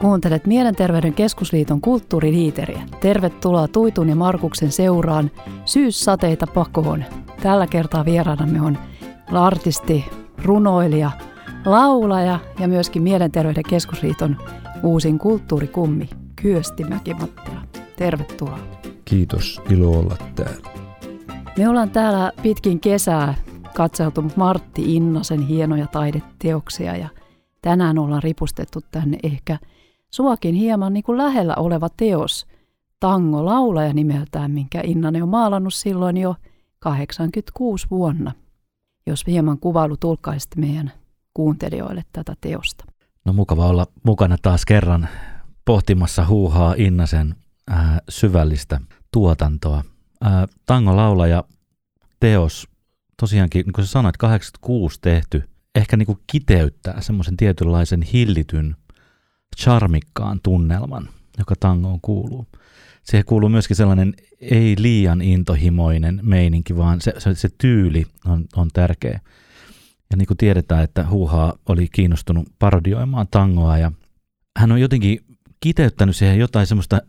Kuuntelet Mielenterveyden keskusliiton kulttuuriliiteriä. Tervetuloa Tuitun ja Markuksen seuraan Syyssateita pakoon. Tällä kertaa vieraanamme on artisti, runoilija, laulaja ja myöskin Mielenterveyden keskusliiton uusin kulttuurikummi Kyösti Mäkimattila. Tervetuloa. Kiitos, ilo olla täällä. Me ollaan täällä pitkin kesää katseltu Martti Innasen hienoja taideteoksia ja tänään ollaan ripustettu tänne ehkä suakin hieman niin kuin lähellä oleva teos, Tango laulaja nimeltään, minkä Innanen on maalannut silloin jo 86 vuonna. Jos hieman kuvailu tulkkaisitte meidän kuuntelijoille tätä teosta. No mukava olla mukana taas kerran pohtimassa huuhaa Innasen äh, syvällistä tuotantoa. Äh, tango laulaja teos tosiaankin, niin kuin sä sanoit, 86 tehty, ehkä niin kuin kiteyttää semmoisen tietynlaisen hillityn, charmikkaan tunnelman, joka tangoon kuuluu. Siihen kuuluu myöskin sellainen ei liian intohimoinen meininki, vaan se, se, se tyyli on, on tärkeä. Ja niin kuin tiedetään, että Huuhaa oli kiinnostunut parodioimaan tangoa ja hän on jotenkin kiteyttänyt siihen jotain semmoista,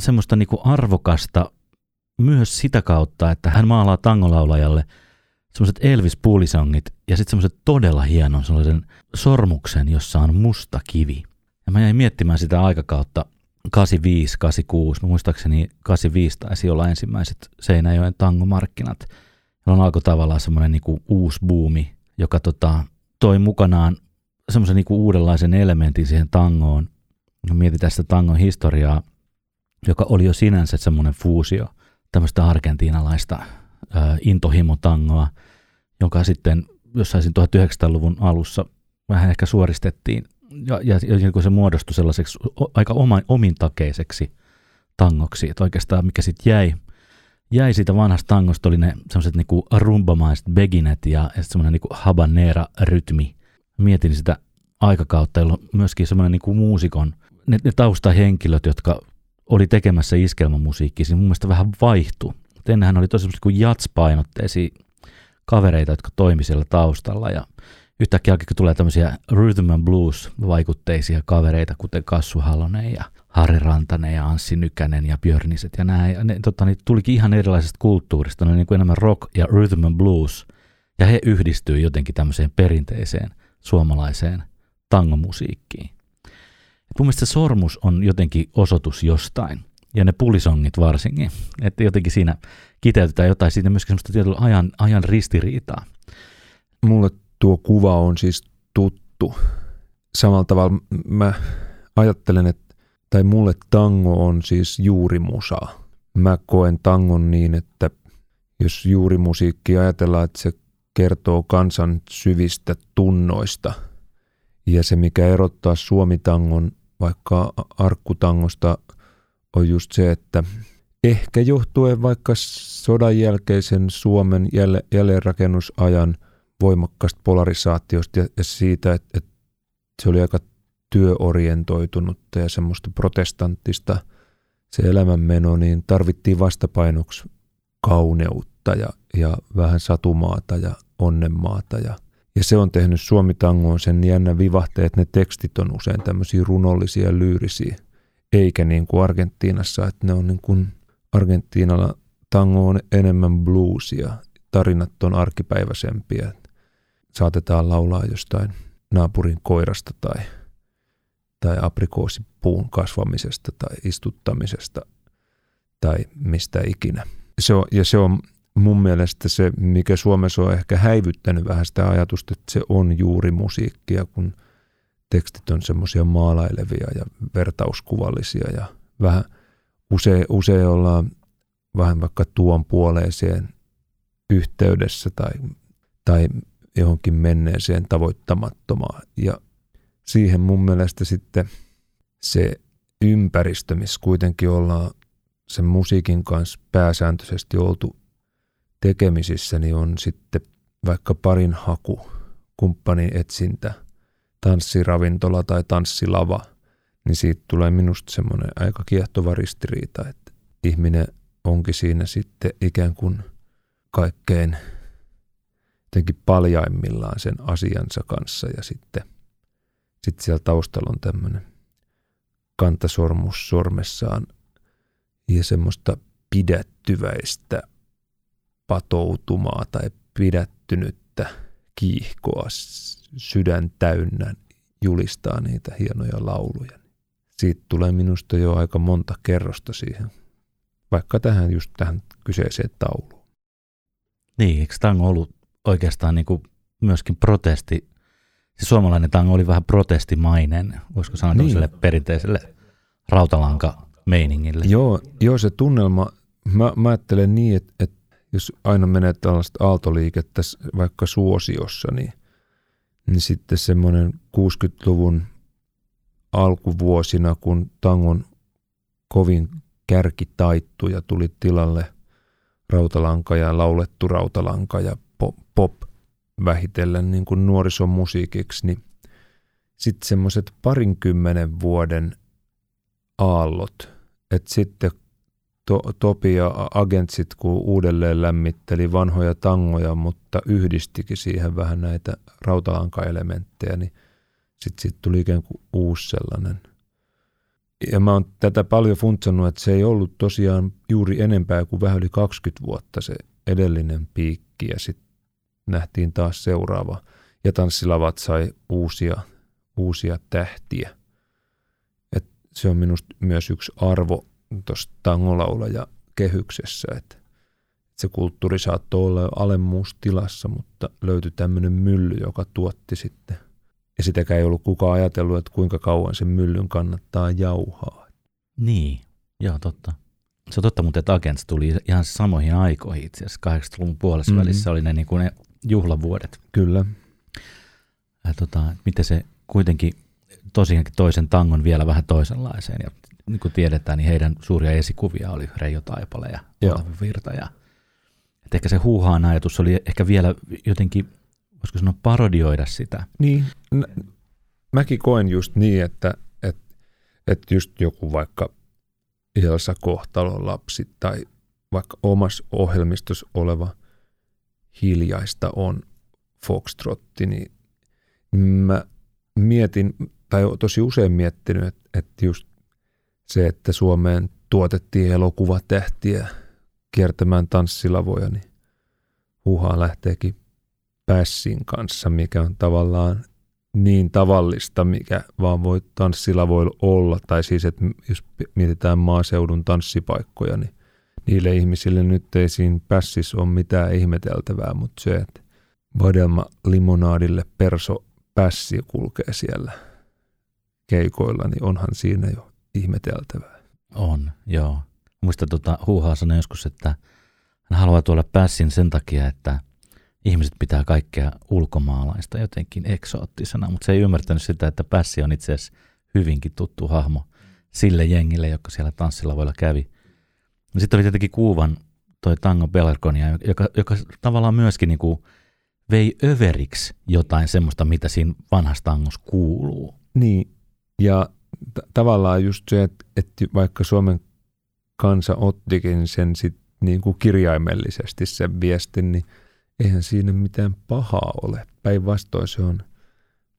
semmoista niin kuin arvokasta myös sitä kautta, että hän maalaa tangolaulajalle – semmoiset Elvis puulisongit ja sitten semmoiset todella hienon sellaisen sormuksen, jossa on musta kivi. Ja mä jäin miettimään sitä aikakautta 85, 86. Mä muistaakseni 85 taisi olla ensimmäiset Seinäjoen tangomarkkinat, jolloin alkoi tavallaan semmoinen niinku uusi buumi, joka tota, toi mukanaan semmoisen niinku uudenlaisen elementin siihen tangoon. Ja mietitään sitä tangon historiaa, joka oli jo sinänsä semmoinen fuusio tämmöistä argentiinalaista intohimotangoa, joka sitten jossain 1900-luvun alussa vähän ehkä suoristettiin ja, ja, ja se muodostui sellaiseksi aika oma, omintakeiseksi tangoksi, että oikeastaan mikä sitten jäi, jäi siitä vanhasta tangosta oli ne semmoiset niinku rumbamaiset beginet ja, ja semmoinen niinku habanera-rytmi. Mietin sitä aikakautta, jolloin myöskin semmoinen niinku muusikon, ne, ne taustahenkilöt, jotka oli tekemässä iskelmamusiikkia, niin mun mielestä vähän vaihtui ennenhän oli tosi kuin jatspainotteisia kavereita, jotka toimi siellä taustalla ja yhtäkkiä kun tulee tämmöisiä rhythm and blues-vaikutteisia kavereita, kuten Kassu Halonen ja Harri Rantanen ja Anssi Nykänen ja Björniset ja näin. Ja ne, tota, ne tulikin ihan erilaisesta kulttuurista, ne niin kuin enemmän rock ja rhythm and blues. Ja he yhdistyy jotenkin tämmöiseen perinteiseen suomalaiseen tangomusiikkiin. Mun mielestä se sormus on jotenkin osoitus jostain ja ne pulisongit varsinkin. Että jotenkin siinä kiteytetään jotain siitä myöskin semmoista tietyllä ajan, ajan ristiriitaa. Mulle tuo kuva on siis tuttu. Samalla tavalla mä ajattelen, että tai mulle tango on siis juurimusaa. Mä koen tangon niin, että jos juurimusiikki ajatellaan, että se kertoo kansan syvistä tunnoista ja se, mikä erottaa suomitangon vaikka arkkutangosta – on just se, että ehkä johtuen vaikka sodan jälkeisen Suomen jälle, jälleenrakennusajan voimakkaasta polarisaatiosta ja, siitä, että, että se oli aika työorientoitunutta ja semmoista protestanttista se elämänmeno, niin tarvittiin vastapainoksi kauneutta ja, ja vähän satumaata ja onnenmaata. Ja, ja se on tehnyt Suomi-tangoon sen jännä vivahteen, että ne tekstit on usein tämmöisiä runollisia ja lyyrisiä – eikä niin kuin Argentiinassa, että ne on niin kuin Argentiinalla tango on enemmän bluesia, tarinat on arkipäiväisempiä. Saatetaan laulaa jostain naapurin koirasta tai, tai aprikoosipuun kasvamisesta tai istuttamisesta tai mistä ikinä. Se on, ja se on mun mielestä se, mikä Suomessa on ehkä häivyttänyt vähän sitä ajatusta, että se on juuri musiikkia, kun – tekstit on semmoisia maalailevia ja vertauskuvallisia ja vähän usein, usein ollaan vähän vaikka tuon puoleeseen yhteydessä tai, tai johonkin menneeseen tavoittamattomaan. Ja siihen mun mielestä sitten se ympäristö, missä kuitenkin ollaan sen musiikin kanssa pääsääntöisesti oltu tekemisissä, niin on sitten vaikka parin haku, kumppanin etsintä – tanssiravintola tai tanssilava, niin siitä tulee minusta semmoinen aika kiehtova ristiriita, että ihminen onkin siinä sitten ikään kuin kaikkein jotenkin paljaimmillaan sen asiansa kanssa ja sitten, sitten siellä taustalla on tämmöinen kantasormus sormessaan ja semmoista pidättyväistä patoutumaa tai pidättynyttä kiihkoa sydän täynnä julistaa niitä hienoja lauluja. Siitä tulee minusta jo aika monta kerrosta siihen, vaikka tähän just tähän kyseiseen tauluun. Niin, eikö tango ollut oikeastaan niin kuin myöskin protesti? Se suomalainen tango oli vähän protestimainen, voisiko sanoa niin. perinteiselle rautalanka-meiningille. Joo, joo, se tunnelma, mä, mä ajattelen niin, että, että jos aina menee tällaista aaltoliikettä vaikka suosiossa, niin, niin sitten semmoinen 60-luvun alkuvuosina, kun tangon kovin kärki taittui ja tuli tilalle rautalanka ja laulettu rautalanka ja pop, pop vähitellen niin kuin nuorisomusiikiksi, niin sitten semmoiset parinkymmenen vuoden aallot, että sitten to, Topi ja Agentsit, kun uudelleen lämmitteli vanhoja tangoja, mutta yhdistikin siihen vähän näitä rautalankaelementtejä, niin sitten sit tuli ikään kuin uusi sellainen. Ja mä oon tätä paljon funtsannut, että se ei ollut tosiaan juuri enempää kuin vähän yli 20 vuotta se edellinen piikki ja sitten nähtiin taas seuraava. Ja tanssilavat sai uusia, uusia tähtiä. Et se on minusta myös yksi arvo tuossa tangolaulaja kehyksessä, että se kulttuuri saattoi olla jo alemmuustilassa, mutta löytyi tämmöinen mylly, joka tuotti sitten. Ja sitäkään ei ollut kukaan ajatellut, että kuinka kauan sen myllyn kannattaa jauhaa. Niin, joo totta. Se on totta, mutta että Agents tuli ihan samoihin aikoihin itse asiassa. 80-luvun puolessa mm-hmm. välissä oli ne, niin kuin ne juhlavuodet. Kyllä. Ja tota, miten se kuitenkin tosiaankin toisen tangon vielä vähän toisenlaiseen. Ja niin kuin tiedetään, niin heidän suuria esikuvia oli Reijo Taipale ja Olavi Virta. Ja, että ehkä se huuhaan ajatus oli ehkä vielä jotenkin, voisiko sanoa, parodioida sitä. Niin, mäkin koen just niin, että, että, että just joku vaikka Elsa Kohtalon lapsi tai vaikka omassa ohjelmistossa oleva hiljaista on Foxtrotti, niin mä mietin, tai tosi usein miettinyt, että, että just se, että Suomeen tuotettiin elokuvatähtiä kiertämään tanssilavoja, niin huhaa lähteekin pässin kanssa, mikä on tavallaan niin tavallista, mikä vaan voi tanssilavoilla olla. Tai siis, että jos mietitään maaseudun tanssipaikkoja, niin niille ihmisille nyt ei siinä pässissä ole mitään ihmeteltävää, mutta se, että vadelma limonaadille perso pässi kulkee siellä keikoilla, niin onhan siinä jo ihmeteltävää. On, joo. Muista tuota, Huuhaa sanoi joskus, että hän haluaa tuolla pässin sen takia, että ihmiset pitää kaikkea ulkomaalaista jotenkin eksoottisena, mutta se ei ymmärtänyt sitä, että pässi on itse asiassa hyvinkin tuttu hahmo sille jengille, joka siellä tanssilla voilla kävi. Sitten oli tietenkin kuuvan toi Tango Belargonia, joka, joka tavallaan myöskin niin kuin vei överiksi jotain semmoista, mitä siinä vanhassa tangossa kuuluu. Niin, ja t- tavallaan just se, että, että vaikka Suomen kansa ottikin sen sit niin kuin kirjaimellisesti sen viestin, niin eihän siinä mitään pahaa ole. Päinvastoin se on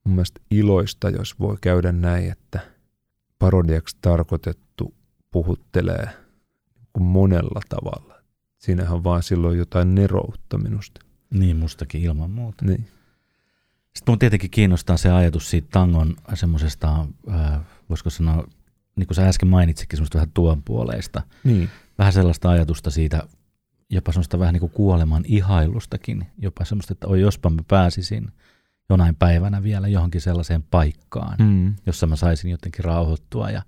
mun mielestä iloista, jos voi käydä näin, että parodiaksi tarkoitettu puhuttelee kuin monella tavalla. Siinähän on vaan silloin jotain neroutta minusta. Niin, mustakin ilman muuta. Niin. Sitten mun tietenkin kiinnostaa se ajatus siitä tangon semmoisesta, äh, voisiko sanoa, niin kuin sä äsken mainitsikin, semmoista vähän tuon puoleista. Niin. Vähän sellaista ajatusta siitä, jopa semmoista vähän niin kuin kuoleman ihailustakin, jopa semmoista, että oi jospa mä pääsisin jonain päivänä vielä johonkin sellaiseen paikkaan, mm. jossa mä saisin jotenkin rauhoittua ja,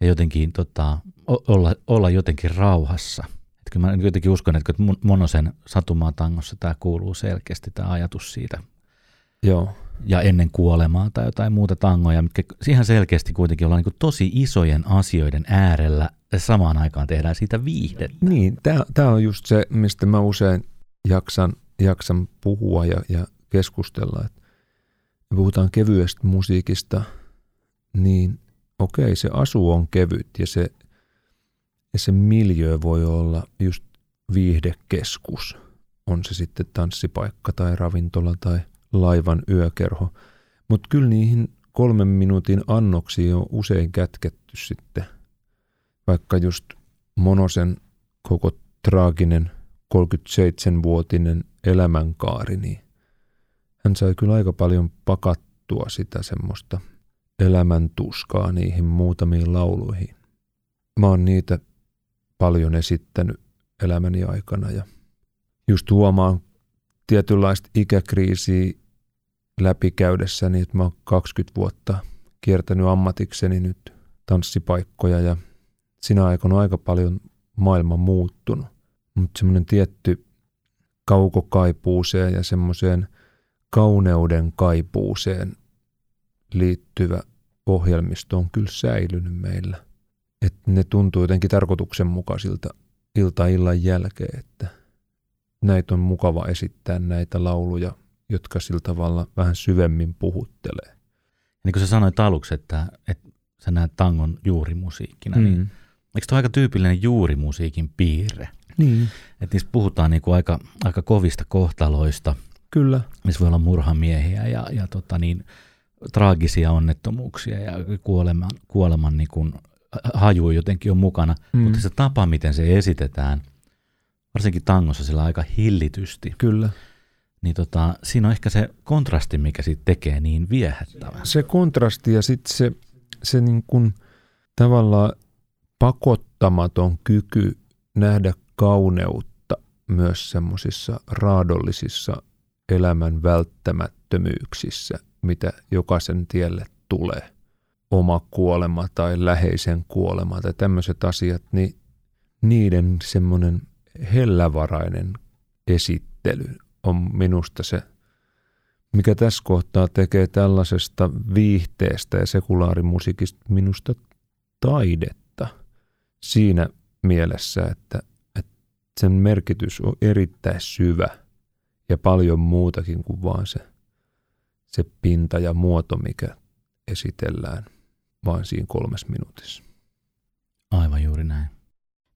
ja jotenkin tota, olla, olla jotenkin rauhassa. Että kyllä mä jotenkin uskon, että Monosen Satumaa tangossa tämä kuuluu selkeästi, tämä ajatus siitä Joo. Ja ennen kuolemaa tai jotain muuta tangoja, mitkä ihan selkeästi kuitenkin ollaan niin tosi isojen asioiden äärellä ja samaan aikaan tehdään siitä viihdettä. Niin, tämä on just se, mistä mä usein jaksan, jaksan puhua ja, ja keskustella. Me puhutaan kevyestä musiikista, niin okei, se asu on kevyt ja se, ja se miljö voi olla just viihdekeskus. On se sitten tanssipaikka tai ravintola tai – laivan yökerho. Mutta kyllä niihin kolmen minuutin annoksiin on usein kätketty sitten, vaikka just Monosen koko traaginen 37-vuotinen elämänkaari, niin hän sai kyllä aika paljon pakattua sitä semmoista elämäntuskaa niihin muutamiin lauluihin. Mä oon niitä paljon esittänyt elämäni aikana ja just huomaan tietynlaista ikäkriisiä läpikäydessäni, että mä oon 20 vuotta kiertänyt ammatikseni nyt tanssipaikkoja ja sinä aikana aika paljon maailma muuttunut. Mutta semmoinen tietty kaukokaipuuseen ja semmoiseen kauneuden kaipuuseen liittyvä ohjelmisto on kyllä säilynyt meillä. Että ne tuntuu jotenkin tarkoituksenmukaisilta ilta-illan jälkeen, että näitä on mukava esittää näitä lauluja, jotka sillä tavalla vähän syvemmin puhuttelee. Niin kuin sä sanoit aluksi, että, että sä näet tangon juurimusiikkina, niin mm. niin eikö tuo aika tyypillinen juurimusiikin piirre? Niin. Että niissä puhutaan niin kuin aika, aika kovista kohtaloista. Kyllä. Missä voi olla murhamiehiä ja, ja tota niin, traagisia onnettomuuksia ja kuoleman, kuoleman niin kuin haju jotenkin on mukana. Mm. Mutta se tapa, miten se esitetään, varsinkin tangossa sillä aika hillitysti. Kyllä. Niin tota, siinä on ehkä se kontrasti, mikä siitä tekee niin viehättävää. Se kontrasti ja sitten se, se niin kuin tavallaan pakottamaton kyky nähdä kauneutta myös semmoisissa raadollisissa elämän välttämättömyyksissä, mitä jokaisen tielle tulee. Oma kuolema tai läheisen kuolema tai tämmöiset asiat, niin niiden semmoinen hellävarainen esittely on minusta se, mikä tässä kohtaa tekee tällaisesta viihteestä ja sekulaarimusiikista minusta taidetta siinä mielessä, että, että sen merkitys on erittäin syvä ja paljon muutakin kuin vaan se, se pinta ja muoto, mikä esitellään vain siinä kolmes minuutissa. Aivan juuri näin.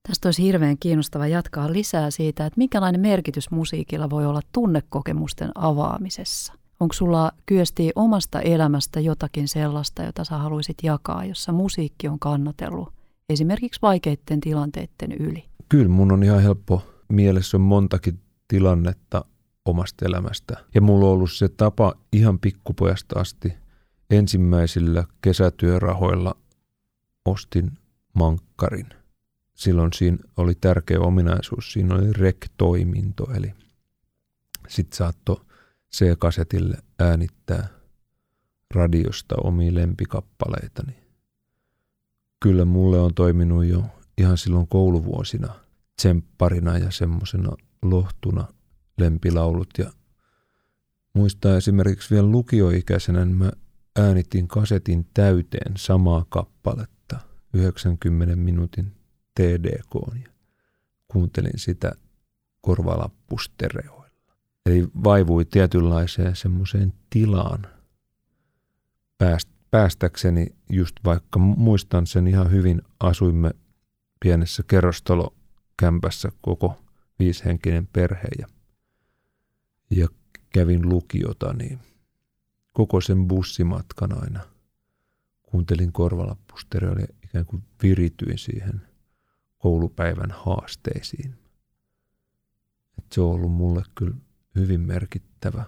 Tästä olisi hirveän kiinnostava jatkaa lisää siitä, että minkälainen merkitys musiikilla voi olla tunnekokemusten avaamisessa. Onko sulla kyösti omasta elämästä jotakin sellaista, jota sä haluaisit jakaa, jossa musiikki on kannatellut esimerkiksi vaikeiden tilanteiden yli? Kyllä mun on ihan helppo. Mielessä on montakin tilannetta omasta elämästä. Ja mulla on ollut se tapa ihan pikkupojasta asti. Ensimmäisillä kesätyörahoilla ostin mankkarin. Silloin siinä oli tärkeä ominaisuus. Siinä oli rek-toiminto, eli sit saattoi C-kasetille äänittää radiosta omia lempikappaleitani kyllä mulle on toiminut jo ihan silloin kouluvuosina tsempparina ja semmoisena lohtuna lempilaulut. Ja muistaa esimerkiksi vielä lukioikäisenä, niin mä äänitin kasetin täyteen samaa kappaletta 90 minuutin TDK ja kuuntelin sitä korvalappustereoilla. Eli vaivui tietynlaiseen semmoiseen tilaan päästä päästäkseni just vaikka muistan sen ihan hyvin, asuimme pienessä kerrostalokämpässä koko viishenkinen perhe ja, ja kävin lukiota, niin koko sen bussimatkan aina kuuntelin korvalappustereoilla ja ikään kuin virityin siihen koulupäivän haasteisiin. Et se on ollut mulle kyllä hyvin merkittävä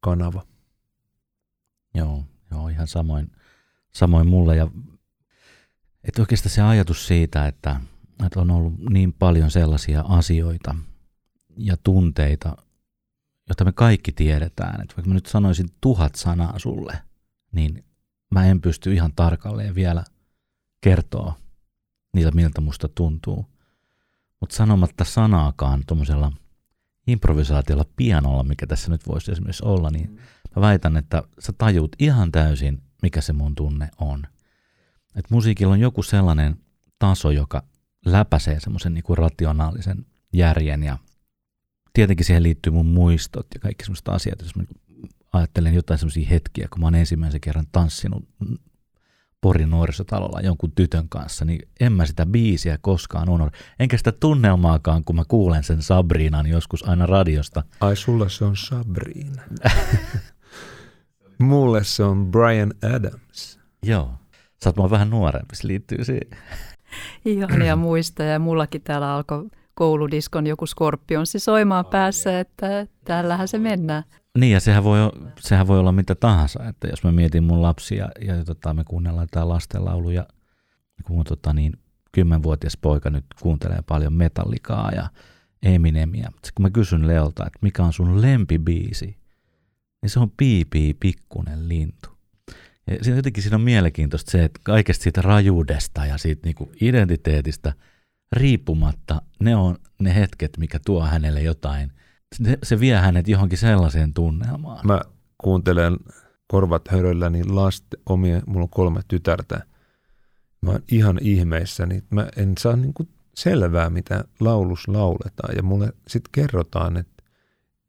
kanava. Joo, joo ihan samoin samoin mulle. Ja, että oikeastaan se ajatus siitä, että, että on ollut niin paljon sellaisia asioita ja tunteita, joita me kaikki tiedetään. Että vaikka mä nyt sanoisin tuhat sanaa sulle, niin mä en pysty ihan tarkalleen vielä kertoa niitä, miltä musta tuntuu. Mutta sanomatta sanaakaan tuommoisella improvisaatiolla pianolla, mikä tässä nyt voisi esimerkiksi olla, niin mä väitän, että sä tajuut ihan täysin, mikä se mun tunne on. Et musiikilla on joku sellainen taso, joka läpäisee semmoisen niin rationaalisen järjen ja tietenkin siihen liittyy mun muistot ja kaikki semmoiset asiat. Jos mä ajattelen jotain semmoisia hetkiä, kun mä oon ensimmäisen kerran tanssinut Porin nuorisotalolla jonkun tytön kanssa, niin en mä sitä biisiä koskaan unohda. Enkä sitä tunnelmaakaan, kun mä kuulen sen Sabrinan joskus aina radiosta. Ai sulla se on Sabrina. Mulle se on Brian Adams. Joo. Sä oot mua vähän nuorempi, se liittyy siihen. Ihania muista ja mullakin täällä alkoi kouludiskon joku skorpionsi soimaan päässä, että täällähän se mennään. Niin ja sehän voi, sehän voi olla mitä tahansa, että jos mä mietin mun lapsia ja, ja tota, me kuunnellaan tää lastenlauluja, kun tota, niin, kymmenvuotias poika nyt kuuntelee paljon metallikaa ja Eminemia. Mutta kun mä kysyn Leolta, että mikä on sun lempibiisi, niin se on Piipii pikkunen lintu. Ja siinä jotenkin siinä on mielenkiintoista se, että kaikesta siitä rajuudesta ja siitä niinku identiteetistä riippumatta ne on ne hetket, mikä tuo hänelle jotain. Se, vie hänet johonkin sellaiseen tunnelmaan. Mä kuuntelen korvat hörölläni lasten omia, mulla on kolme tytärtä. Mä oon ihan ihmeissäni. Mä en saa niinku selvää, mitä laulus lauletaan. Ja mulle sitten kerrotaan, että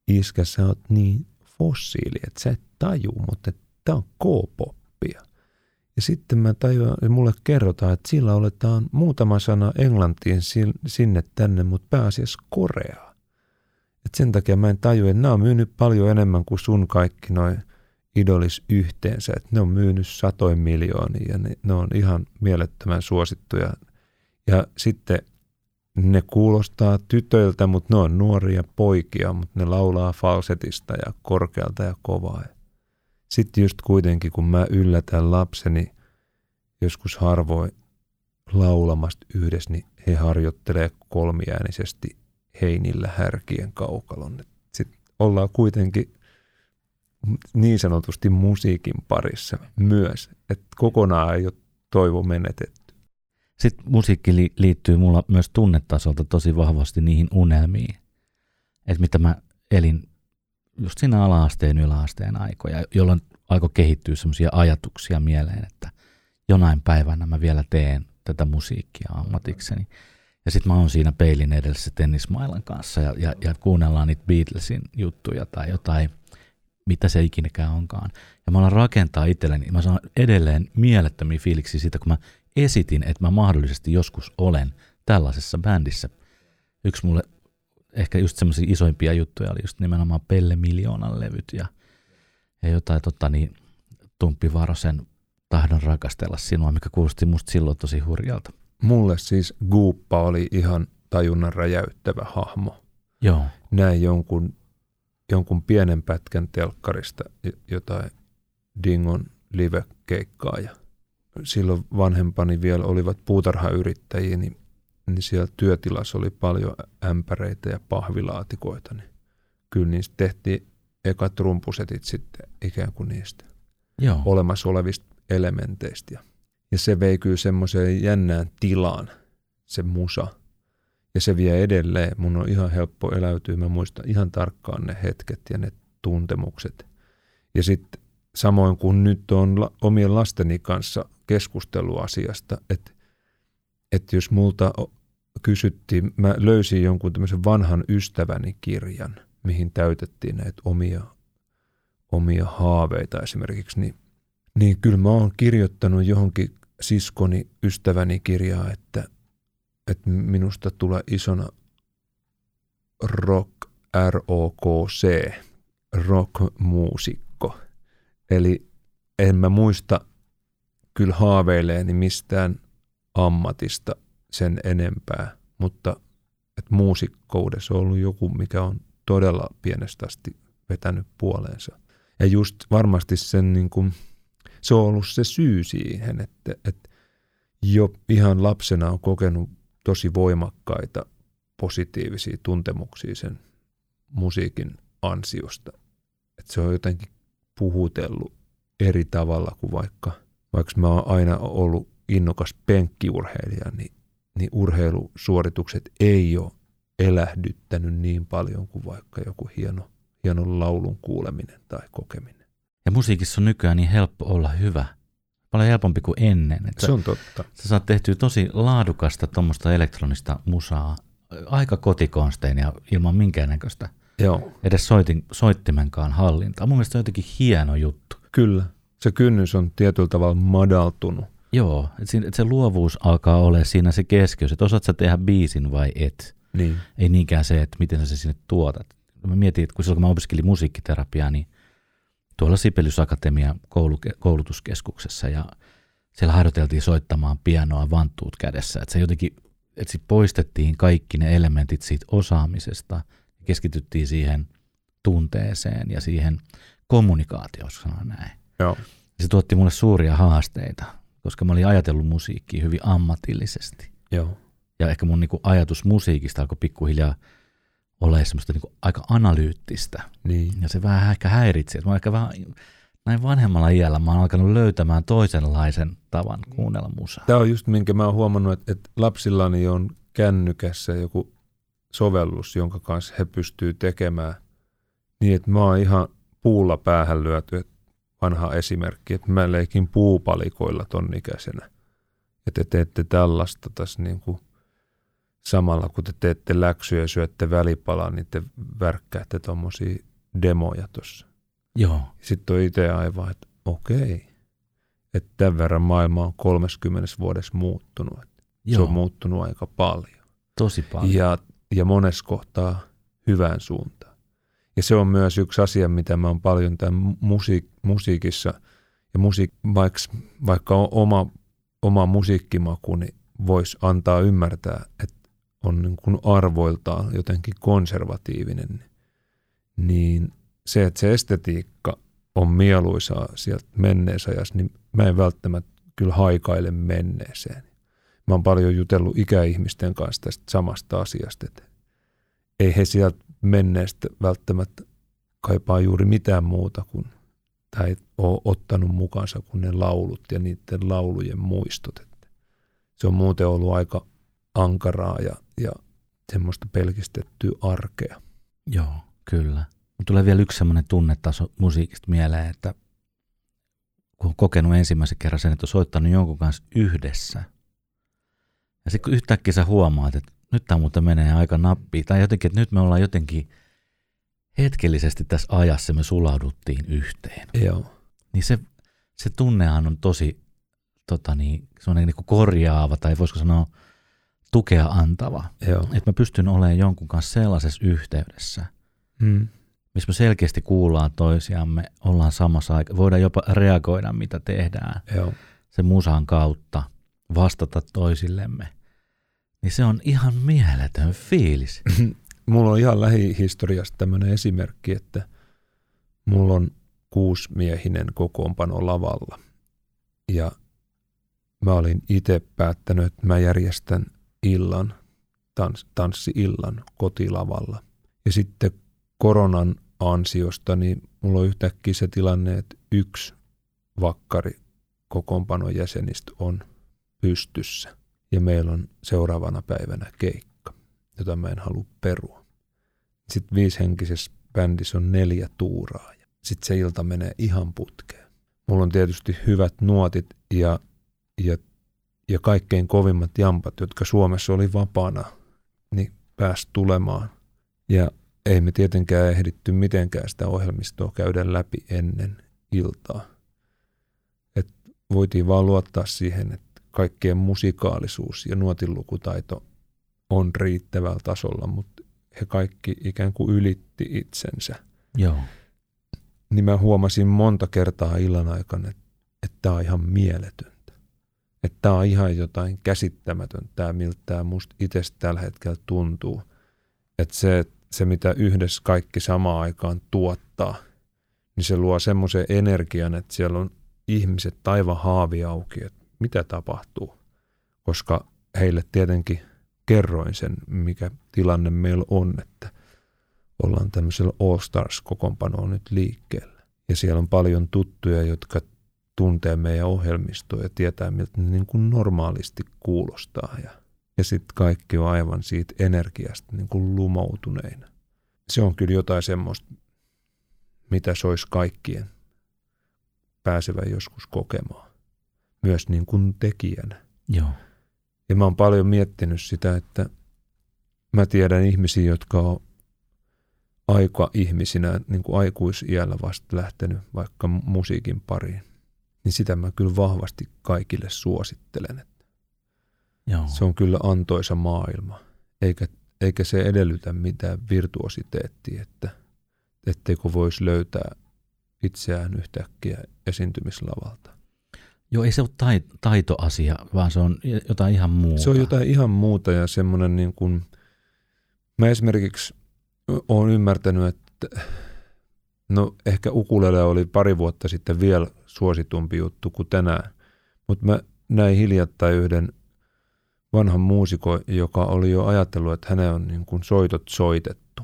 iskä, sä oot niin fossiili, että sä et taju, mutta tämä on K-poppia. Ja sitten mä tajuan, ja mulle kerrotaan, että sillä oletaan muutama sana englantiin sinne tänne, mutta pääasiassa koreaa. Et sen takia mä en tajua, että nämä on myynyt paljon enemmän kuin sun kaikki noin idolis yhteensä. Että ne on myynyt satoin miljoonia ja ne, ne on ihan mielettömän suosittuja. Ja sitten ne kuulostaa tytöiltä, mutta ne on nuoria poikia, mutta ne laulaa falsetista ja korkealta ja kovaa. Sitten just kuitenkin, kun mä yllätän lapseni joskus harvoin laulamasta yhdessä, niin he harjoittelee kolmiäänisesti heinillä härkien kaukalon. Sitten ollaan kuitenkin niin sanotusti musiikin parissa myös, että kokonaan ei ole toivo menetetty. Sitten musiikki li- liittyy mulla myös tunnetasolta tosi vahvasti niihin unelmiin. Että mitä mä elin just siinä ala-asteen, yläasteen aikoja, jolloin alkoi kehittyä semmoisia ajatuksia mieleen, että jonain päivänä mä vielä teen tätä musiikkia ammatikseni. Ja sitten mä oon siinä peilin edessä tennismailan kanssa ja, ja, ja kuunnellaan niitä Beatlesin juttuja tai jotain, mitä se ikinäkään onkaan. Ja mä alan rakentaa itselleni, mä saan edelleen mielettömiä fiiliksi siitä, kun mä esitin, että mä mahdollisesti joskus olen tällaisessa bändissä. Yksi mulle ehkä just semmoisia isoimpia juttuja oli just nimenomaan Pelle Miljoonan levyt ja, ja jotain tota niin, Tumppi Varosen tahdon rakastella sinua, mikä kuulosti musta silloin tosi hurjalta. Mulle siis Guuppa oli ihan tajunnan räjäyttävä hahmo. Joo. Näin jonkun, jonkun pienen pätkän telkkarista jotain Dingon live-keikkaa ja silloin vanhempani vielä olivat puutarhayrittäjiä, niin, niin siellä työtilassa oli paljon ämpäreitä ja pahvilaatikoita, niin kyllä niistä tehtiin ekat rumpusetit sitten ikään kuin niistä Joo. olemassa olevista elementeistä. Ja, ja se vei kyllä semmoiseen jännään tilaan, se musa. Ja se vie edelleen. Mun on ihan helppo eläytyä. Mä muistan ihan tarkkaan ne hetket ja ne tuntemukset. Ja sitten samoin kuin nyt on la, omien lasteni kanssa keskusteluasiasta, että, että jos multa kysyttiin, mä löysin jonkun tämmöisen vanhan ystäväni kirjan, mihin täytettiin näitä omia, omia haaveita esimerkiksi, niin, niin kyllä mä oon kirjoittanut johonkin siskoni ystäväni kirjaa, että, että minusta tulee isona rock, R-O-K-C, rock-muusikko. Eli en mä muista kyllä haaveileeni mistään ammatista sen enempää, mutta että muusikkoudessa on ollut joku, mikä on todella pienestä asti vetänyt puoleensa. Ja just varmasti sen niin kuin, se on ollut se syy siihen, että, että jo ihan lapsena on kokenut tosi voimakkaita positiivisia tuntemuksia sen musiikin ansiosta. Että se on jotenkin puhutellut eri tavalla kuin vaikka, vaikka mä oon aina ollut innokas penkkiurheilija, niin, niin urheilusuoritukset ei ole elähdyttänyt niin paljon kuin vaikka joku hieno, hieno laulun kuuleminen tai kokeminen. Ja musiikissa on nykyään niin helppo olla hyvä. Paljon helpompi kuin ennen. Että se on totta. Sä saat tehtyä tosi laadukasta tuommoista elektronista musaa aika kotikonstein ja ilman minkäännäköistä Joo. edes soitin, soittimenkaan hallintaa. Mun mielestä se on jotenkin hieno juttu. Kyllä. Se kynnys on tietyllä tavalla madaltunut. Joo, että et se luovuus alkaa olla siinä se keskiös, että osaat sä tehdä biisin vai et. Niin. Ei niinkään se, että miten sä se sinne tuotat. Mä mietin, että kun silloin kun mä opiskelin musiikkiterapiaa, niin tuolla Sibelius Akatemia koulutuskeskuksessa ja siellä harjoiteltiin soittamaan pianoa vanttuut kädessä. Että se jotenkin, että sit poistettiin kaikki ne elementit siitä osaamisesta ja keskityttiin siihen tunteeseen ja siihen kommunikaatioon, sanoa näin. Joo. Se tuotti mulle suuria haasteita, koska mä olin ajatellut musiikkia hyvin ammatillisesti. Joo. Ja ehkä mun niinku ajatus musiikista alkoi pikkuhiljaa olla semmoista niinku aika analyyttistä. Niin. Ja se vähän ehkä häiritsi. Mä ehkä vähän, näin vanhemmalla iällä mä oon alkanut löytämään toisenlaisen tavan kuunnella musaa. Tämä on just minkä mä oon huomannut, että, että lapsillani on kännykässä joku sovellus, jonka kanssa he pystyy tekemään niin, että mä oon ihan puulla päähän lyöty, että vanha esimerkki, että mä leikin puupalikoilla ton ikäisenä. Ja te teette tällaista tässä niin kuin samalla, kun te teette läksyjä ja syötte välipalaa, niin te värkkäätte tuommoisia demoja tuossa. Joo. Sitten on itse aivan, että okei, että tämän verran maailma on 30 vuodessa muuttunut. Joo. Se on muuttunut aika paljon. Tosi paljon. Ja, ja monessa kohtaa hyvään suuntaan. Ja se on myös yksi asia, mitä mä oon paljon tämän musiik- musiikissa, ja musiik- vaikka, vaikka on oma, oma musiikkimaku, niin voisi antaa ymmärtää, että on niin kuin arvoiltaan jotenkin konservatiivinen, niin se, että se estetiikka on mieluisaa sieltä menneessä ajassa, niin mä en välttämättä kyllä haikaile menneeseen. Mä oon paljon jutellut ikäihmisten kanssa tästä samasta asiasta, että ei he sieltä menneestä välttämättä kaipaa juuri mitään muuta kuin, tai ole ottanut mukansa kuin ne laulut ja niiden laulujen muistot. Että se on muuten ollut aika ankaraa ja, ja semmoista pelkistettyä arkea. Joo, kyllä. Mutta tulee vielä yksi semmoinen tunnetaso musiikista mieleen, että kun on kokenut ensimmäisen kerran sen, että on soittanut jonkun kanssa yhdessä. Ja sitten kun yhtäkkiä sä huomaat, että nyt tämä muuten menee aika nappiin, tai jotenkin, että nyt me ollaan jotenkin hetkellisesti tässä ajassa me sulauduttiin yhteen. Joo. Niin se, se tunnehan on tosi tota niin, semmoinen niin korjaava, tai voisiko sanoa tukea antava. Joo. Että mä pystyn olemaan jonkun kanssa sellaisessa yhteydessä, Hmm. missä me selkeästi kuullaan toisiamme, ollaan samassa aikaa, voidaan jopa reagoida, mitä tehdään Joo. sen musan kautta, vastata toisillemme. Niin se on ihan mieletön fiilis. Mulla on ihan lähihistoriasta tämmöinen esimerkki, että mulla on kuusmiehinen kokoonpano lavalla. Ja mä olin itse päättänyt, että mä järjestän illan, tans, tanssi-illan kotilavalla. Ja sitten koronan ansiosta, niin mulla on yhtäkkiä se tilanne, että yksi vakkari kokoonpanon jäsenistä on pystyssä. Ja meillä on seuraavana päivänä keikka, jota mä en halua perua. Sitten viishenkisessä bändissä on neljä tuuraa. Sitten se ilta menee ihan putkeen. Mulla on tietysti hyvät nuotit ja, ja, ja kaikkein kovimmat jampat, jotka Suomessa oli vapaana, niin pääsi tulemaan. Ja ei me tietenkään ehditty mitenkään sitä ohjelmistoa käydä läpi ennen iltaa. Et voitiin vaan luottaa siihen, että kaikkien musikaalisuus ja nuotinlukutaito on riittävällä tasolla, mutta he kaikki ikään kuin ylitti itsensä. Joo. Niin mä huomasin monta kertaa illan aikana, että, että tämä on ihan mieletöntä. Että tämä on ihan jotain käsittämätöntä, miltä tämä musta itse tällä hetkellä tuntuu. Että se, se, mitä yhdessä kaikki samaan aikaan tuottaa, niin se luo semmoisen energian, että siellä on ihmiset aivan haavi auki, että mitä tapahtuu. Koska heille tietenkin kerroin sen, mikä tilanne meillä on, että ollaan tämmöisellä All Stars-kokoonpanoa nyt liikkeellä. Ja siellä on paljon tuttuja, jotka tuntee meidän ohjelmistoa ja tietää, miltä ne niin kuin normaalisti kuulostaa. Ja, ja sitten kaikki on aivan siitä energiasta niin kuin lumoutuneina. Se on kyllä jotain semmoista, mitä se olisi kaikkien pääsevä joskus kokemaan. Myös niin kuin tekijänä. Joo. Ja mä oon paljon miettinyt sitä, että mä tiedän ihmisiä, jotka on aika ihmisinä, niin kuin aikuisiällä vasta lähtenyt vaikka musiikin pariin. Niin sitä mä kyllä vahvasti kaikille suosittelen. Että Joo. se on kyllä antoisa maailma, eikä, eikä se edellytä mitään virtuositeettia, että etteikö voisi löytää itseään yhtäkkiä esiintymislavalta. Joo, ei se ole tai- taitoasia, vaan se on jotain ihan muuta. Se on jotain ihan muuta ja semmoinen niin kuin, mä esimerkiksi olen ymmärtänyt, että no ehkä ukulele oli pari vuotta sitten vielä suositumpi juttu kuin tänään, mutta mä näin hiljattain yhden vanhan muusikon, joka oli jo ajatellut, että hänen on niin kuin soitot soitettu.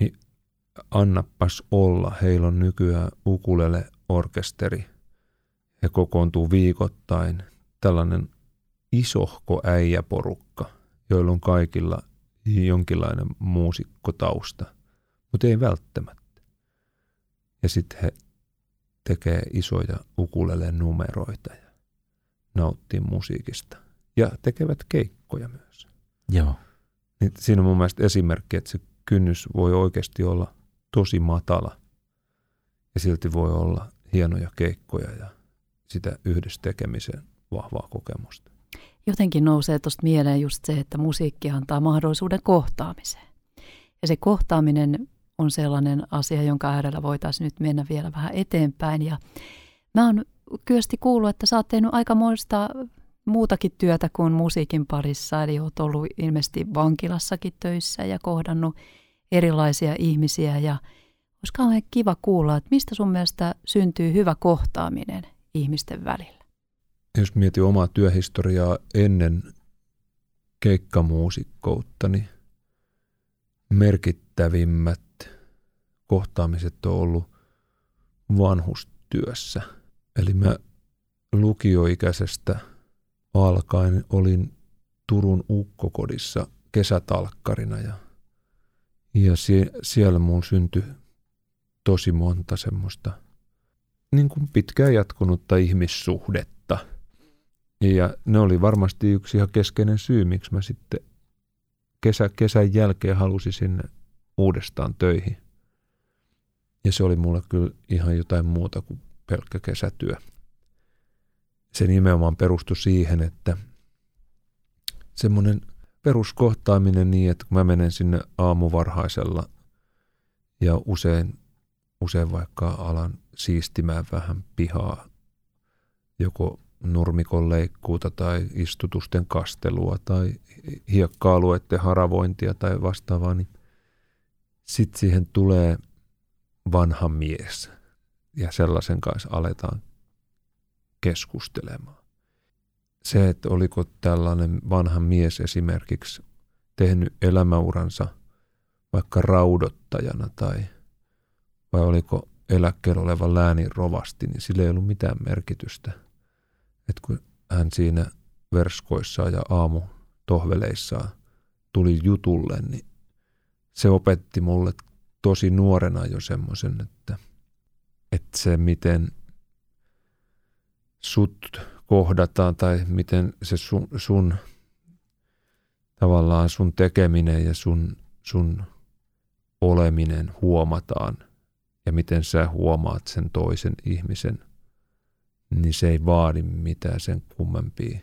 Niin annapas olla, heillä on nykyään ukulele orkesteri. He kokoontuu viikoittain. Tällainen isohko äijäporukka, joilla on kaikilla jonkinlainen muusikkotausta, mutta ei välttämättä. Ja sitten he tekee isoja ukulele numeroita ja nauttii musiikista ja tekevät keikkoja myös. Joo. Niin siinä on mun mielestä esimerkki, että se kynnys voi oikeasti olla tosi matala ja silti voi olla hienoja keikkoja ja sitä yhdessä tekemisen vahvaa kokemusta. Jotenkin nousee tuosta mieleen just se, että musiikki antaa mahdollisuuden kohtaamiseen. Ja se kohtaaminen on sellainen asia, jonka äärellä voitaisiin nyt mennä vielä vähän eteenpäin. Ja mä oon kyösti kuullut, että sä oot tehnyt aikamoista muutakin työtä kuin musiikin parissa, eli olet ollut ilmeisesti vankilassakin töissä ja kohdannut erilaisia ihmisiä ja olisi kauhean kiva kuulla, että mistä sun mielestä syntyy hyvä kohtaaminen ihmisten välillä? Jos mietin omaa työhistoriaa ennen keikkamuusikkoutta, niin merkittävimmät kohtaamiset on ollut vanhustyössä. Eli mä lukioikäisestä alkaen olin Turun ukkokodissa kesätalkkarina ja, ja sie, siellä mun syntyi tosi monta semmoista niin kuin pitkään jatkunutta ihmissuhdetta. Ja ne oli varmasti yksi ihan keskeinen syy, miksi mä sitten kesä, kesän jälkeen halusin sinne uudestaan töihin. Ja se oli mulle kyllä ihan jotain muuta kuin pelkkä kesätyö. Se nimenomaan perustui siihen, että semmoinen peruskohtaaminen niin, että kun mä menen sinne aamuvarhaisella ja usein, usein vaikka alan siistimään vähän pihaa, joko nurmikon leikkuuta tai istutusten kastelua tai hiekka-alueiden haravointia tai vastaavaa, niin sitten siihen tulee vanha mies ja sellaisen kanssa aletaan keskustelemaan. Se, että oliko tällainen vanha mies esimerkiksi tehnyt elämäuransa vaikka raudottajana tai vai oliko eläkkeellä oleva läänin rovasti, niin sillä ei ollut mitään merkitystä. Että kun hän siinä verskoissaan ja aamu tohveleissaan tuli jutulle, niin se opetti mulle tosi nuorena jo semmoisen, että, että se miten sut kohdataan tai miten se sun, sun tavallaan sun tekeminen ja sun, sun oleminen huomataan ja miten sä huomaat sen toisen ihmisen, niin se ei vaadi mitään sen kummempia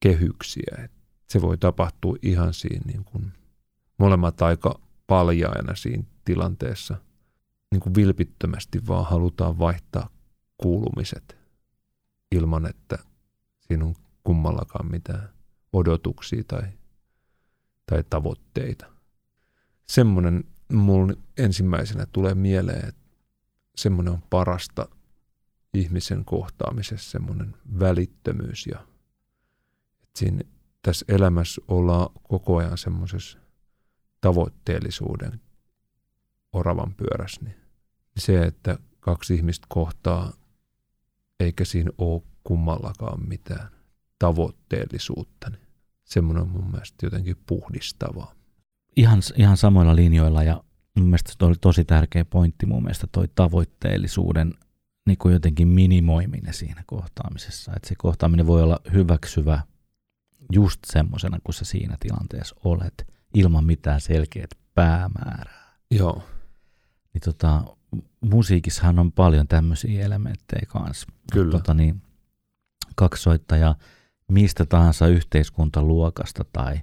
kehyksiä. Et se voi tapahtua ihan siinä niin kuin molemmat aika paljaina siinä tilanteessa. Niin kuin vilpittömästi vaan halutaan vaihtaa kuulumiset ilman, että siinä on kummallakaan mitään odotuksia tai, tai tavoitteita. Semmoinen mulla ensimmäisenä tulee mieleen, että semmoinen on parasta ihmisen kohtaamisessa, semmoinen välittömyys ja että siinä, tässä elämässä ollaan koko ajan semmoisessa tavoitteellisuuden oravan pyörässä, niin se, että kaksi ihmistä kohtaa eikä siinä ole kummallakaan mitään tavoitteellisuutta. Niin semmoinen on mun mielestä jotenkin puhdistavaa. Ihan, ihan samoilla linjoilla ja mun mielestä se oli tosi tärkeä pointti mun mielestä toi tavoitteellisuuden niin kuin jotenkin minimoiminen siinä kohtaamisessa. Että se kohtaaminen voi olla hyväksyvä just semmoisena, kun sä siinä tilanteessa olet, ilman mitään selkeät päämäärää. Joo. Niin tota, musiikissahan on paljon tämmöisiä elementtejä kanssa. Kyllä. Tota niin, kaksoittaja mistä tahansa yhteiskuntaluokasta tai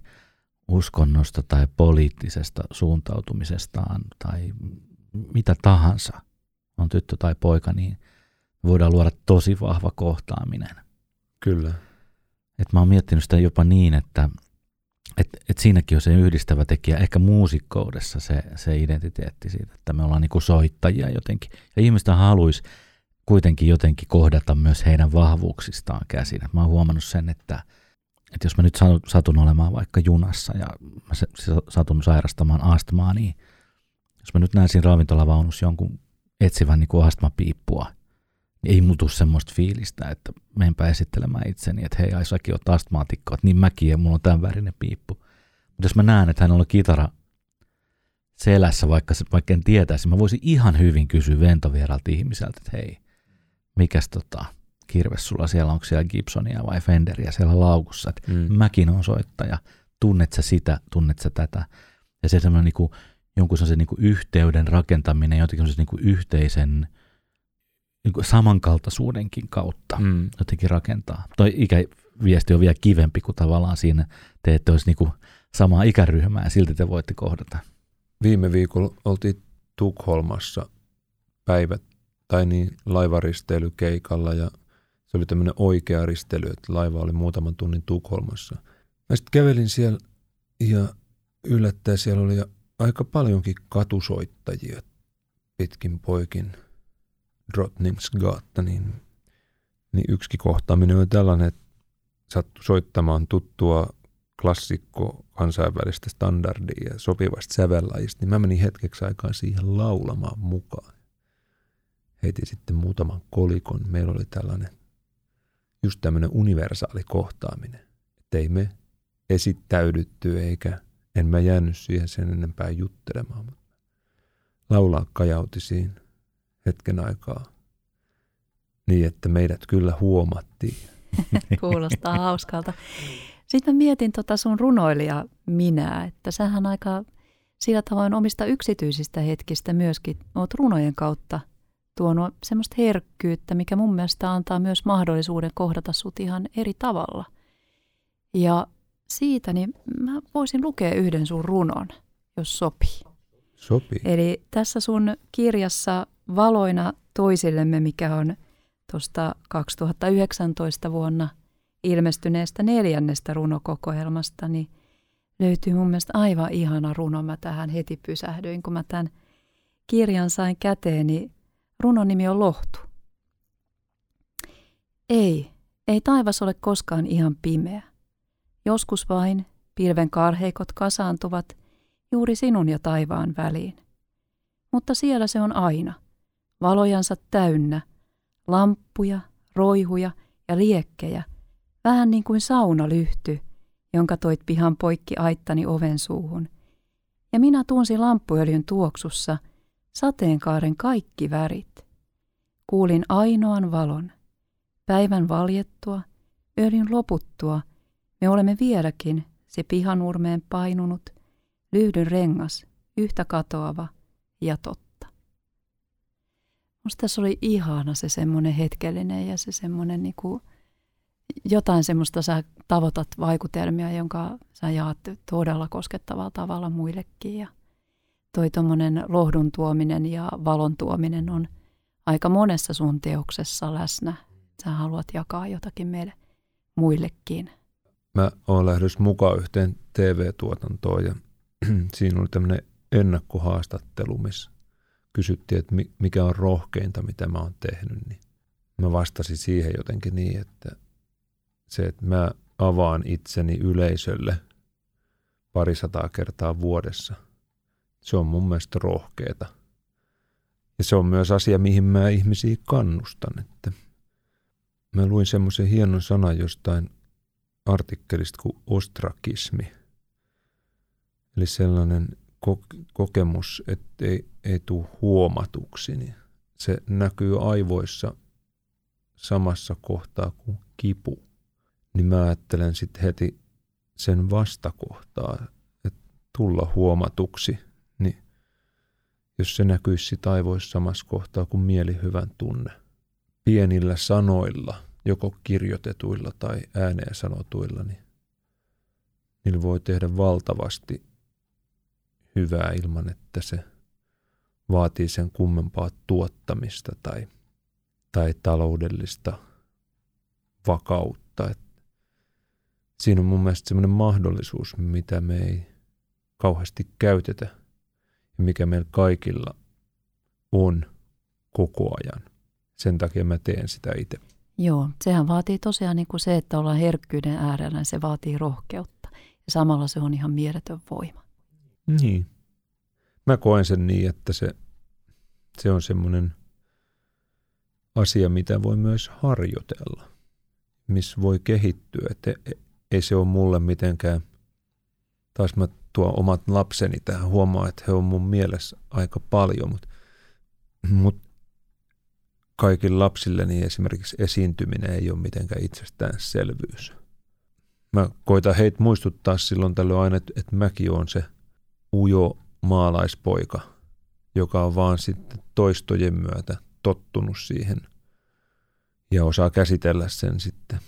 uskonnosta tai poliittisesta suuntautumisestaan tai mitä tahansa on tyttö tai poika, niin voidaan luoda tosi vahva kohtaaminen. Kyllä. Et mä oon miettinyt sitä jopa niin, että et, et siinäkin on se yhdistävä tekijä, ehkä muusikkoudessa se, se identiteetti siitä, että me ollaan niinku soittajia jotenkin. Ja ihmistä haluaisi kuitenkin jotenkin kohdata myös heidän vahvuuksistaan käsin. Mä oon huomannut sen, että, että jos mä nyt satun olemaan vaikka junassa ja mä satun sairastamaan astmaa, niin jos mä nyt näen siinä ravintolavaunussa jonkun etsivän niin kuin astmapiippua, ei muutu semmoista fiilistä, että menenpä esittelemään itseni, että hei, ai säkin oot astmaatikko, että niin mäkin ja mulla on tämän värinen piippu. Mutta jos mä näen, että hänellä on kitara selässä, vaikka, vaikka en tietäisi, mä voisin ihan hyvin kysyä ventovieralta ihmiseltä, että hei, mikäs tota, kirves sulla siellä, onko siellä Gibsonia vai Fenderia siellä laukussa, että mm. mäkin on soittaja, tunnet sä sitä, tunnet sä tätä. Ja se semmoinen niin jonkun sellaisen niin yhteyden rakentaminen, jotenkin sellaisen niin yhteisen niin kuin samankaltaisuudenkin kautta mm. jotenkin rakentaa. Toi ikäviesti on vielä kivempi, kuin tavallaan siinä te ette olisi niin samaa ikäryhmää ja silti te voitte kohdata. Viime viikolla oltiin Tukholmassa päivät tai niin laivaristeilykeikalla ja se oli tämmöinen oikea risteily, että laiva oli muutaman tunnin Tukholmassa. Mä sitten kävelin siellä ja yllättäen siellä oli aika paljonkin katusoittajia pitkin poikin Drottningsgata, niin, niin yksi kohtaaminen oli tällainen, että sattui soittamaan tuttua klassikko kansainvälistä standardia ja sopivasta sävellajista, niin mä menin hetkeksi aikaa siihen laulamaan mukaan. Heitin sitten muutaman kolikon. Meillä oli tällainen just tämmöinen universaali kohtaaminen. Että ei me esittäydytty eikä en mä jäänyt siihen sen enempää juttelemaan. Mutta laulaa kajauti siinä hetken aikaa niin, että meidät kyllä huomattiin. Kuulostaa hauskalta. Sitten mä mietin tota sun runoilija minää, että sähän aika sillä tavoin omista yksityisistä hetkistä myöskin oot runojen kautta tuonut semmoista herkkyyttä, mikä mun mielestä antaa myös mahdollisuuden kohdata sut ihan eri tavalla. Ja siitä niin mä voisin lukea yhden sun runon, jos sopii. Sopii. Eli tässä sun kirjassa Valoina toisillemme, mikä on tuosta 2019 vuonna ilmestyneestä neljännestä runokokoelmasta, niin löytyy mun mielestä aivan ihana runo. Mä tähän heti pysähdyin, kun mä tämän kirjan sain käteeni. Runon nimi on Lohtu. Ei, ei taivas ole koskaan ihan pimeä. Joskus vain pilven karheikot kasaantuvat juuri sinun ja taivaan väliin. Mutta siellä se on aina, valojansa täynnä, lamppuja, roihuja ja liekkejä, vähän niin kuin sauna lyhty, jonka toit pihan poikki aittani oven suuhun. Ja minä tunsin lamppuöljyn tuoksussa sateenkaaren kaikki värit. Kuulin ainoan valon. Päivän valjettua, öljyn loputtua – me olemme vieläkin se pihanurmeen painunut, lyhdyn rengas, yhtä katoava ja totta. Musta tässä oli ihana se semmoinen hetkellinen ja se semmoinen niinku, jotain semmoista sä tavoitat vaikutelmia, jonka sä jaat todella koskettavalla tavalla muillekin. Ja toi tuommoinen lohdun tuominen ja valon tuominen on aika monessa sun teoksessa läsnä. Sä haluat jakaa jotakin meille muillekin mä oon lähdössä mukaan yhteen TV-tuotantoon ja siinä oli tämmöinen ennakkohaastattelu, missä kysyttiin, että mikä on rohkeinta, mitä mä oon tehnyt, niin mä vastasin siihen jotenkin niin, että se, että mä avaan itseni yleisölle parisataa kertaa vuodessa, se on mun mielestä rohkeeta. Ja se on myös asia, mihin mä ihmisiä kannustan, että mä luin semmoisen hienon sanan jostain artikkelista kuin ostrakismi. Eli sellainen kokemus, että ei, ei tule huomatuksi, niin se näkyy aivoissa samassa kohtaa kuin kipu. Niin mä ajattelen sitten heti sen vastakohtaa, että tulla huomatuksi, niin jos se näkyisi sitten aivoissa samassa kohtaa kuin mielihyvän tunne. Pienillä sanoilla – joko kirjoitetuilla tai ääneen sanotuilla, niin niillä voi tehdä valtavasti hyvää ilman, että se vaatii sen kummempaa tuottamista tai, tai taloudellista vakautta. Et siinä on mun mielestä semmoinen mahdollisuus, mitä me ei kauheasti käytetä ja mikä meillä kaikilla on koko ajan. Sen takia mä teen sitä itse. Joo, sehän vaatii tosiaan niin kuin se, että ollaan herkkyyden äärellä, niin se vaatii rohkeutta. Ja samalla se on ihan mieletön voima. Niin. Mä koen sen niin, että se, se on semmoinen asia, mitä voi myös harjoitella, missä voi kehittyä. Että ei se ole mulle mitenkään, taas mä tuon omat lapseni tähän, huomaa, että he on mun mielessä aika paljon, mutta, mutta kaikille lapsille niin esimerkiksi esiintyminen ei ole mitenkään itsestäänselvyys. Mä koitan heitä muistuttaa silloin tällöin aina, että, että mäkin on se ujo maalaispoika, joka on vaan sitten toistojen myötä tottunut siihen ja osaa käsitellä sen sitten,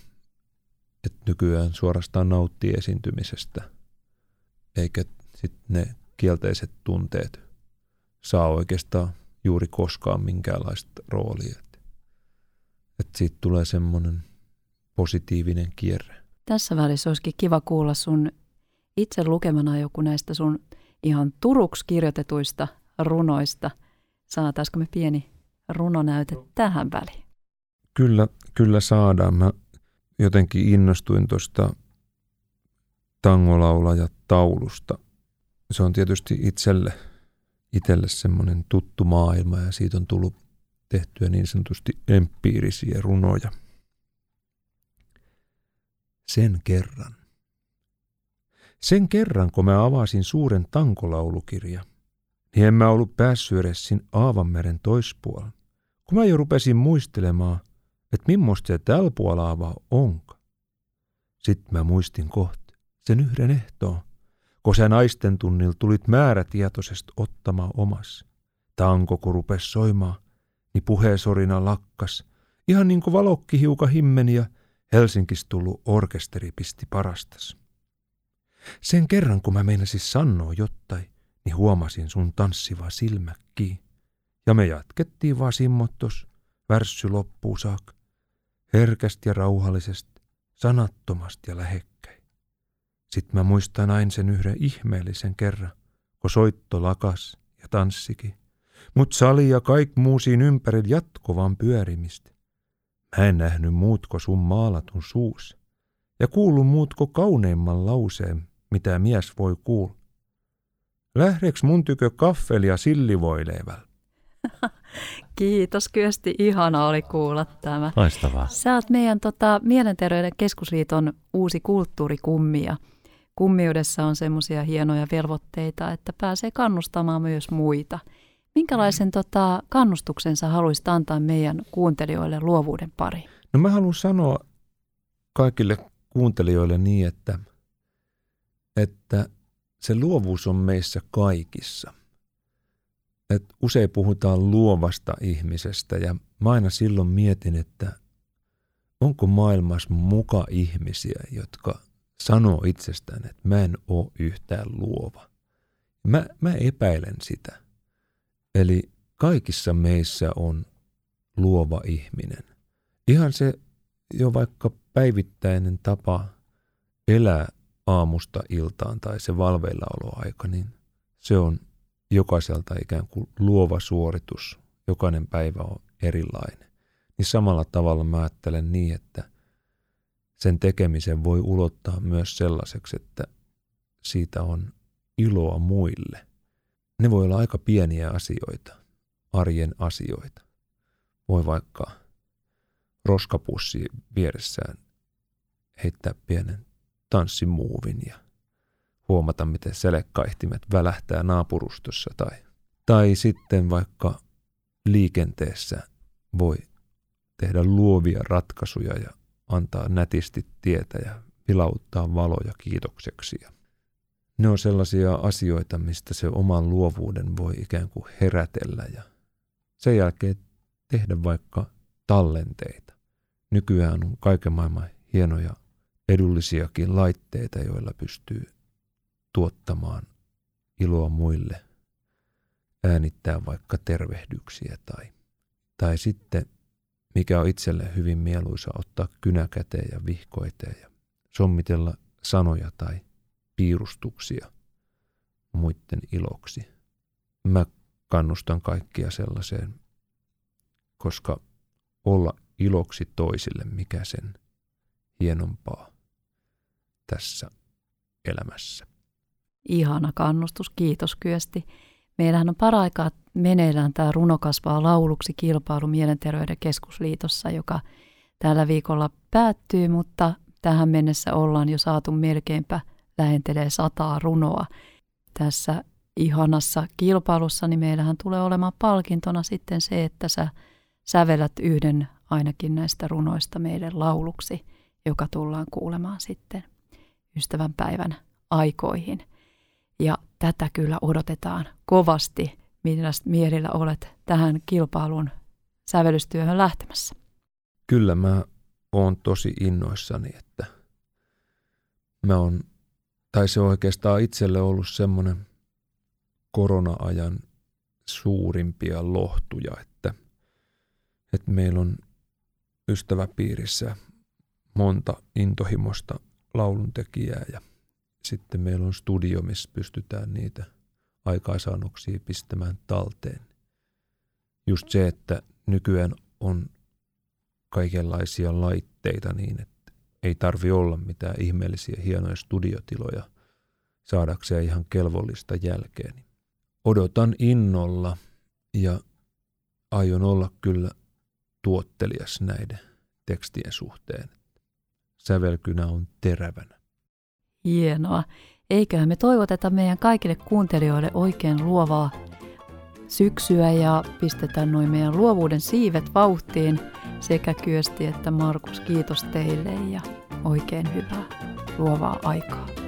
että nykyään suorastaan nauttii esiintymisestä, eikä sitten ne kielteiset tunteet saa oikeastaan juuri koskaan minkäänlaista roolia. Että, siitä tulee semmoinen positiivinen kierre. Tässä välissä olisikin kiva kuulla sun itse lukemana joku näistä sun ihan turuksi kirjoitetuista runoista. Saataisiko me pieni runonäyte tähän väliin? Kyllä, kyllä saadaan. Mä jotenkin innostuin tuosta tangolaulaja taulusta. Se on tietysti itselle – itselle semmoinen tuttu maailma ja siitä on tullut tehtyä niin sanotusti empiirisiä runoja. Sen kerran. Sen kerran, kun mä avasin suuren tankolaulukirja, niin en mä ollut päässyt edes sin Aavanmeren toispuolella, kun mä jo rupesin muistelemaan, että millaista se tällä puolella onka. Sitten mä muistin kohta sen yhden ehtoon, kun sä naisten tunnil tulit määrätietoisesti ottamaan omas. Tanko kun rupes soimaan, niin puheesorina lakkas, ihan niin kuin valokki hiuka himmeni ja Helsinkis tullut orkesteri pisti parastas. Sen kerran, kun mä meinasin sanoa jottai, niin huomasin sun tanssiva silmäkki. Ja me jatkettiin vaan simmottos, värssy loppuu saak, herkästi ja rauhallisesti, sanattomasti ja lähekkäin. Sitten mä muistan aina sen yhden ihmeellisen kerran, kun soitto lakas ja tanssiki. Mut sali ja kaik muu siinä ympärillä jatkovan pyörimistä. Mä en nähnyt muutko sun maalatun suus. Ja kuulu muutko kauneimman lauseen, mitä mies voi kuulla. Lähdeks mun tykö kaffelia sillivoileivällä? Kiitos Kyösti, ihana oli kuulla tämä. Loistavaa. Sä oot meidän tota, Mielenterveyden keskusliiton uusi kulttuurikummia kummiudessa on semmoisia hienoja velvoitteita, että pääsee kannustamaan myös muita. Minkälaisen tota, kannustuksen sä haluaisit antaa meidän kuuntelijoille luovuuden pari? No mä haluan sanoa kaikille kuuntelijoille niin, että, että se luovuus on meissä kaikissa. Et usein puhutaan luovasta ihmisestä ja mä aina silloin mietin, että onko maailmassa muka ihmisiä, jotka sanoo itsestään, että mä en ole yhtään luova. Mä, mä epäilen sitä. Eli kaikissa meissä on luova ihminen. Ihan se jo vaikka päivittäinen tapa elää aamusta iltaan tai se valveillaoloaika, niin se on jokaiselta ikään kuin luova suoritus. Jokainen päivä on erilainen. Niin samalla tavalla mä ajattelen niin, että – sen tekemisen voi ulottaa myös sellaiseksi, että siitä on iloa muille. Ne voi olla aika pieniä asioita, arjen asioita. Voi vaikka roskapussi vieressään heittää pienen tanssimuuvin ja huomata, miten selekkaihtimet välähtää naapurustossa tai, tai sitten vaikka liikenteessä voi tehdä luovia ratkaisuja ja antaa nätisti tietä ja vilauttaa valoja kiitokseksi. Ne on sellaisia asioita, mistä se oman luovuuden voi ikään kuin herätellä ja sen jälkeen tehdä vaikka tallenteita. Nykyään on kaiken maailman hienoja edullisiakin laitteita, joilla pystyy tuottamaan iloa muille äänittää vaikka tervehdyksiä tai, tai sitten mikä on itselle hyvin mieluisa ottaa kynä käteen ja vihkoiteen ja sommitella sanoja tai piirustuksia muiden iloksi. Mä kannustan kaikkia sellaiseen, koska olla iloksi toisille, mikä sen hienompaa tässä elämässä. Ihana kannustus, kiitos Kyösti. Meillähän on paraikaa meneillään tämä Runo kasvaa lauluksi kilpailu Mielenterveyden keskusliitossa, joka tällä viikolla päättyy, mutta tähän mennessä ollaan jo saatu melkeinpä lähentelee sataa runoa. Tässä ihanassa kilpailussa, niin meillähän tulee olemaan palkintona sitten se, että sä sävelät yhden ainakin näistä runoista meidän lauluksi, joka tullaan kuulemaan sitten ystävän päivän aikoihin. Ja tätä kyllä odotetaan kovasti, millä mielillä olet tähän kilpailun sävellystyöhön lähtemässä. Kyllä mä oon tosi innoissani, että mä oon, tai se on oikeastaan itselle ollut semmoinen korona-ajan suurimpia lohtuja, että, että meillä on ystäväpiirissä monta intohimosta lauluntekijää ja sitten meillä on studio, missä pystytään niitä aikaansaannoksia pistämään talteen. Just se, että nykyään on kaikenlaisia laitteita niin, että ei tarvi olla mitään ihmeellisiä hienoja studiotiloja saadakseen ihan kelvollista jälkeen. Odotan innolla ja aion olla kyllä tuottelias näiden tekstien suhteen. Sävelkynä on terävänä. Hienoa. Eiköhän me toivoteta meidän kaikille kuuntelijoille oikein luovaa syksyä ja pistetään noin meidän luovuuden siivet vauhtiin. Sekä Kyösti että Markus, kiitos teille ja oikein hyvää luovaa aikaa.